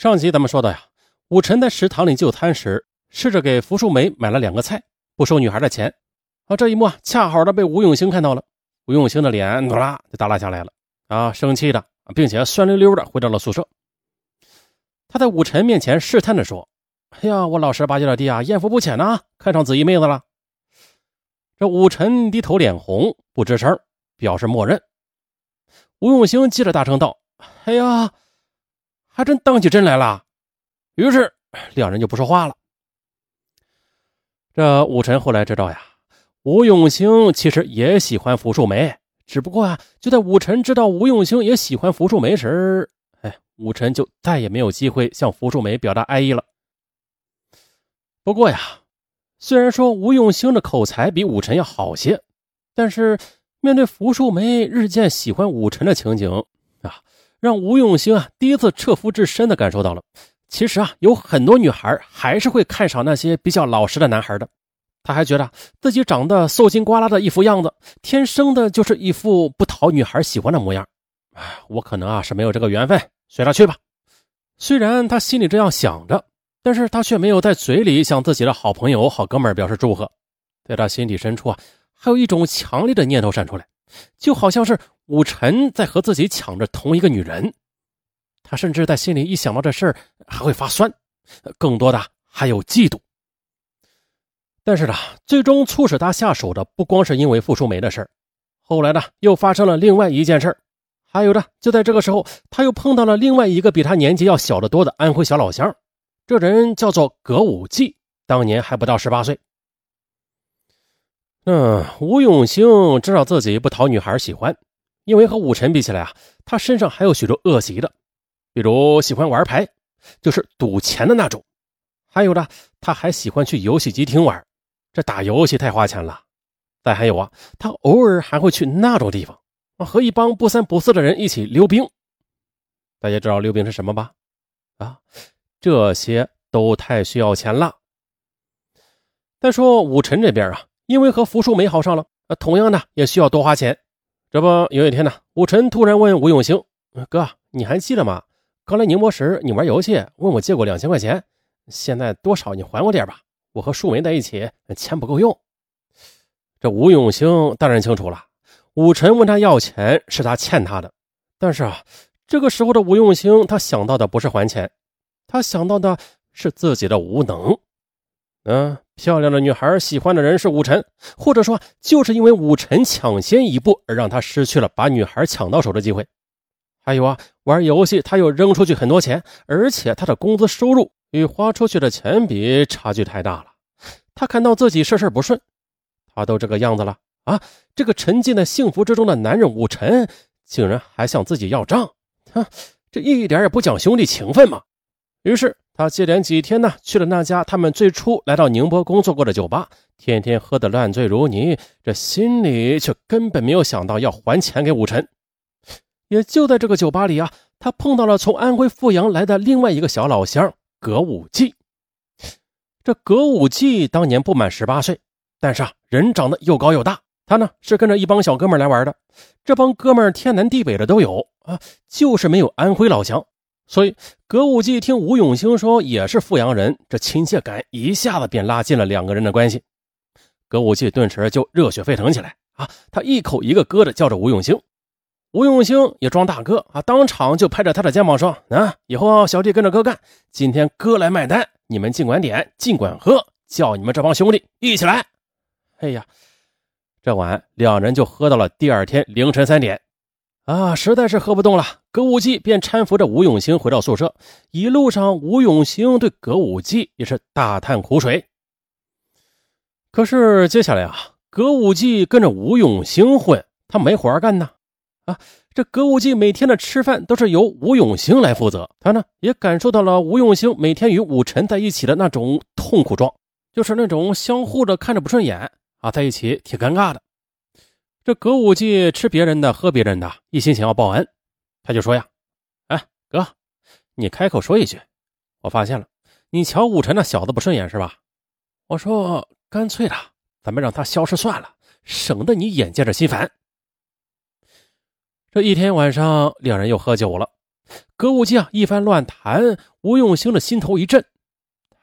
上集咱们说的呀，武晨在食堂里就餐时，试着给福树梅买了两个菜，不收女孩的钱。啊，这一幕啊，恰好的被吴永兴看到了。吴永兴的脸努啦就耷拉下来了，啊，生气的，并且酸溜溜的回到了宿舍。他在武晨面前试探着说：“哎呀，我老实巴交的弟啊，艳福不浅呐，看上紫衣妹子了。”这武晨低头脸红，不吱声，表示默认。吴永兴接着大声道：“哎呀！”还真当起真来了，于是两人就不说话了。这武臣后来知道呀，吴永兴其实也喜欢福寿梅，只不过啊，就在武臣知道吴永兴也喜欢福寿梅时，哎，武臣就再也没有机会向福寿梅表达爱意了。不过呀，虽然说吴永兴的口才比武臣要好些，但是面对福寿梅日渐喜欢武臣的情景啊。让吴永兴啊第一次彻肤至深的感受到了，其实啊有很多女孩还是会看上那些比较老实的男孩的。他还觉得自己长得瘦筋瓜拉的一副样子，天生的就是一副不讨女孩喜欢的模样。哎，我可能啊是没有这个缘分，随他去吧。虽然他心里这样想着，但是他却没有在嘴里向自己的好朋友、好哥们表示祝贺。在他心底深处啊，还有一种强烈的念头闪出来，就好像是。武臣在和自己抢着同一个女人，他甚至在心里一想到这事儿还会发酸，更多的还有嫉妒。但是呢，最终促使他下手的不光是因为傅淑梅的事儿，后来呢又发生了另外一件事儿，还有呢就在这个时候，他又碰到了另外一个比他年纪要小得多的安徽小老乡，这人叫做葛武季，当年还不到十八岁。嗯，吴永兴知道自己不讨女孩喜欢。因为和武臣比起来啊，他身上还有许多恶习的，比如喜欢玩牌，就是赌钱的那种；还有的，他还喜欢去游戏机厅玩，这打游戏太花钱了。再还有啊，他偶尔还会去那种地方啊，和一帮不三不四的人一起溜冰。大家知道溜冰是什么吧？啊，这些都太需要钱了。再说武臣这边啊，因为和福树没好上了，同样的也需要多花钱。这不，有一天呢，武臣突然问吴永兴：“哥，你还记得吗？刚来宁波时，你玩游戏问我借过两千块钱，现在多少你还我点吧？我和树梅在一起，钱不够用。”这吴永兴当然清楚了，武臣问他要钱是他欠他的。但是啊，这个时候的吴永兴，他想到的不是还钱，他想到的是自己的无能。嗯。漂亮的女孩喜欢的人是武晨，或者说就是因为武晨抢先一步而让他失去了把女孩抢到手的机会。还有啊，玩游戏他又扔出去很多钱，而且他的工资收入与花出去的钱比差距太大了。他看到自己事事不顺，他都这个样子了啊，这个沉浸在幸福之中的男人武晨竟然还向自己要账，哼，这一点也不讲兄弟情分嘛。于是。他接连几天呢，去了那家他们最初来到宁波工作过的酒吧，天天喝得烂醉如泥，这心里却根本没有想到要还钱给武臣。也就在这个酒吧里啊，他碰到了从安徽阜阳来的另外一个小老乡葛武季。这葛武季当年不满十八岁，但是啊，人长得又高又大。他呢是跟着一帮小哥们来玩的，这帮哥们天南地北的都有啊，就是没有安徽老乡。所以，葛武季听吴永兴说也是阜阳人，这亲切感一下子便拉近了两个人的关系。葛武季顿时就热血沸腾起来啊！他一口一个哥的叫着吴永兴，吴永兴也装大哥啊，当场就拍着他的肩膀说：“啊，以后小弟跟着哥干，今天哥来买单，你们尽管点，尽管喝，叫你们这帮兄弟一起来。”哎呀，这晚两人就喝到了第二天凌晨三点。啊，实在是喝不动了，葛武季便搀扶着吴永兴回到宿舍。一路上，吴永兴对葛武季也是大叹苦水。可是接下来啊，葛武季跟着吴永兴混，他没活干呢。啊，这葛武季每天的吃饭都是由吴永兴来负责。他呢，也感受到了吴永兴每天与武臣在一起的那种痛苦状，就是那种相互的看着不顺眼啊，在一起挺尴尬的。这葛武季吃别人的，喝别人的，一心想要报恩，他就说呀：“哎，哥，你开口说一句，我发现了，你瞧武臣那小子不顺眼是吧？我说干脆了，咱们让他消失算了，省得你眼见着心烦。”这一天晚上，两人又喝酒了。葛武继啊一番乱谈，吴用兴的心头一震，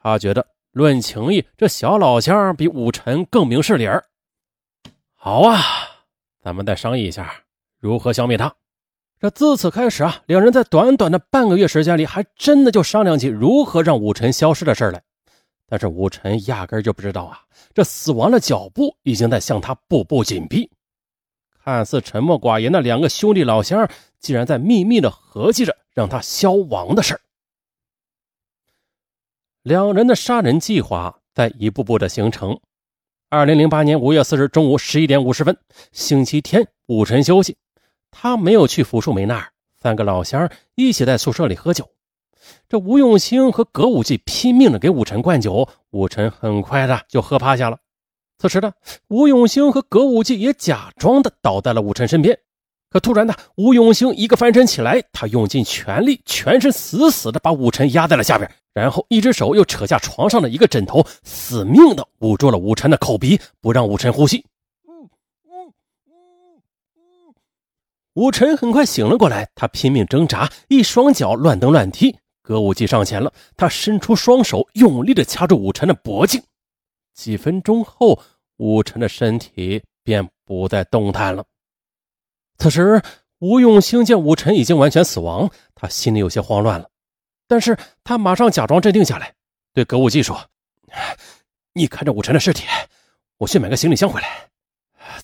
他觉得论情义，这小老乡比武臣更明事理儿。好啊，咱们再商议一下如何消灭他。这自此开始啊，两人在短短的半个月时间里，还真的就商量起如何让武臣消失的事来。但是武臣压根就不知道啊，这死亡的脚步已经在向他步步紧逼。看似沉默寡言的两个兄弟老乡，竟然在秘密的合计着让他消亡的事儿。两人的杀人计划在一步步的形成。二零零八年五月四日中午十一点五十分，星期天，武晨休息，他没有去福树梅那儿。三个老乡一起在宿舍里喝酒。这吴永兴和葛武继拼命的给武晨灌酒，武晨很快的就喝趴下了。此时呢，吴永兴和葛武继也假装的倒在了武晨身边。可突然呢，吴永兴一个翻身起来，他用尽全力，全身死死的把武晨压在了下边，然后一只手又扯下床上的一个枕头，死命的捂住了武晨的口鼻，不让武晨呼吸。武晨很快醒了过来，他拼命挣扎，一双脚乱蹬乱踢。歌舞伎上前了，他伸出双手，用力的掐住武晨的脖颈。几分钟后，武晨的身体便不再动弹了。此时，吴永兴见武晨已经完全死亡，他心里有些慌乱了。但是他马上假装镇定下来，对葛武继说：“你看着武晨的尸体，我去买个行李箱回来，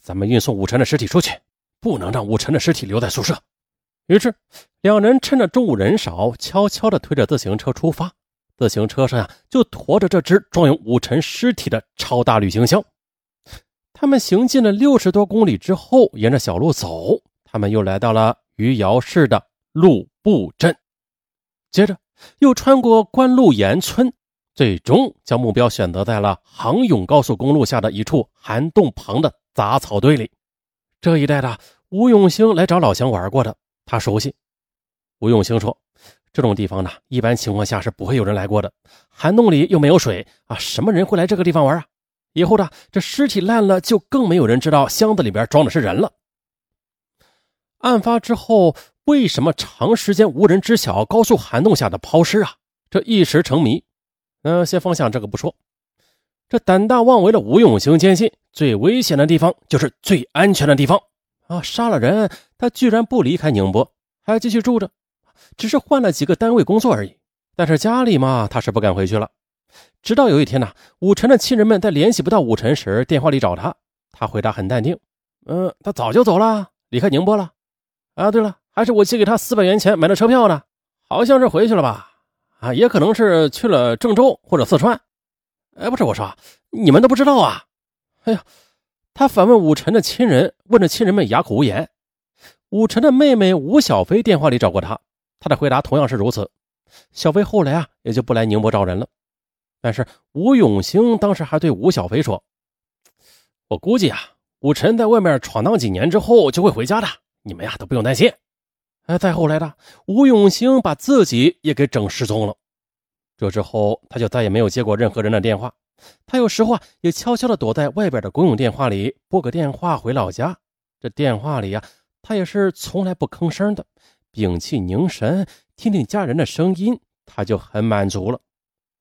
咱们运送武晨的尸体出去，不能让武晨的尸体留在宿舍。”于是，两人趁着中午人少，悄悄地推着自行车出发。自行车上呀，就驮着这只装有武晨尸体的超大旅行箱。他们行进了六十多公里之后，沿着小路走，他们又来到了余姚市的陆埠镇，接着又穿过关路沿村，最终将目标选择在了杭甬高速公路下的一处涵洞旁的杂草堆里。这一带的吴永兴来找老乡玩过的，他熟悉。吴永兴说。这种地方呢，一般情况下是不会有人来过的。涵洞里又没有水啊，什么人会来这个地方玩啊？以后的这尸体烂了，就更没有人知道箱子里边装的是人了。案发之后，为什么长时间无人知晓高速涵洞下的抛尸啊？这一时成谜。嗯，先放下这个不说。这胆大妄为的吴永兴坚信，最危险的地方就是最安全的地方啊！杀了人，他居然不离开宁波，还继续住着。只是换了几个单位工作而已，但是家里嘛，他是不敢回去了。直到有一天呢，武晨的亲人们在联系不到武晨时，电话里找他，他回答很淡定：“嗯，他早就走了，离开宁波了。啊，对了，还是我借给他四百元钱买的车票呢，好像是回去了吧？啊，也可能是去了郑州或者四川。哎，不是，我说你们都不知道啊？哎呀，他反问武晨的亲人，问着亲人们哑口无言。武晨的妹妹吴小飞电话里找过他。他的回答同样是如此。小飞后来啊，也就不来宁波找人了。但是吴永兴当时还对吴小飞说：“我估计啊，武晨在外面闯荡几年之后就会回家的，你们呀都不用担心。”哎，再后来的吴永兴把自己也给整失踪了。这之后他就再也没有接过任何人的电话。他有时候啊也悄悄地躲在外边的公用电话里拨个电话回老家。这电话里呀，他也是从来不吭声的。屏气凝神，听听家人的声音，他就很满足了。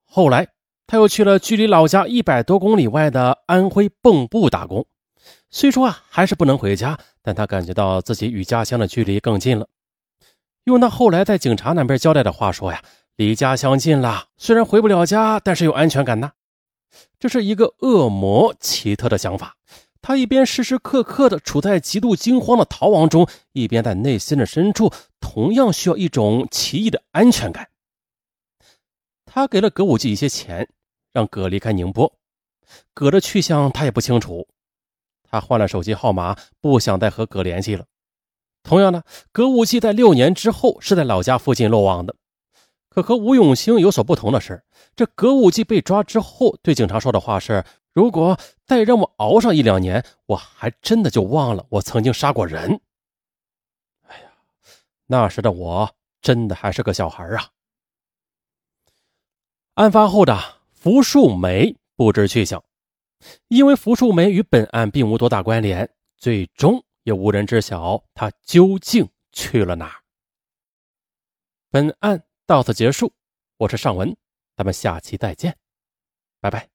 后来，他又去了距离老家一百多公里外的安徽蚌埠打工。虽说啊，还是不能回家，但他感觉到自己与家乡的距离更近了。用他后来在警察那边交代的话说呀，离家乡近了，虽然回不了家，但是有安全感呐。这是一个恶魔奇特的想法。他一边时时刻刻的处在极度惊慌的逃亡中，一边在内心的深处同样需要一种奇异的安全感。他给了葛武继一些钱，让葛离开宁波。葛的去向他也不清楚，他换了手机号码，不想再和葛联系了。同样的，葛武继在六年之后是在老家附近落网的。可和吴永兴有所不同的是，这葛武继被抓之后对警察说的话是。如果再让我熬上一两年，我还真的就忘了我曾经杀过人。哎呀，那时的我真的还是个小孩啊！案发后的福树梅不知去向，因为福树梅与本案并无多大关联，最终也无人知晓她究竟去了哪儿。本案到此结束，我是尚文，咱们下期再见，拜拜。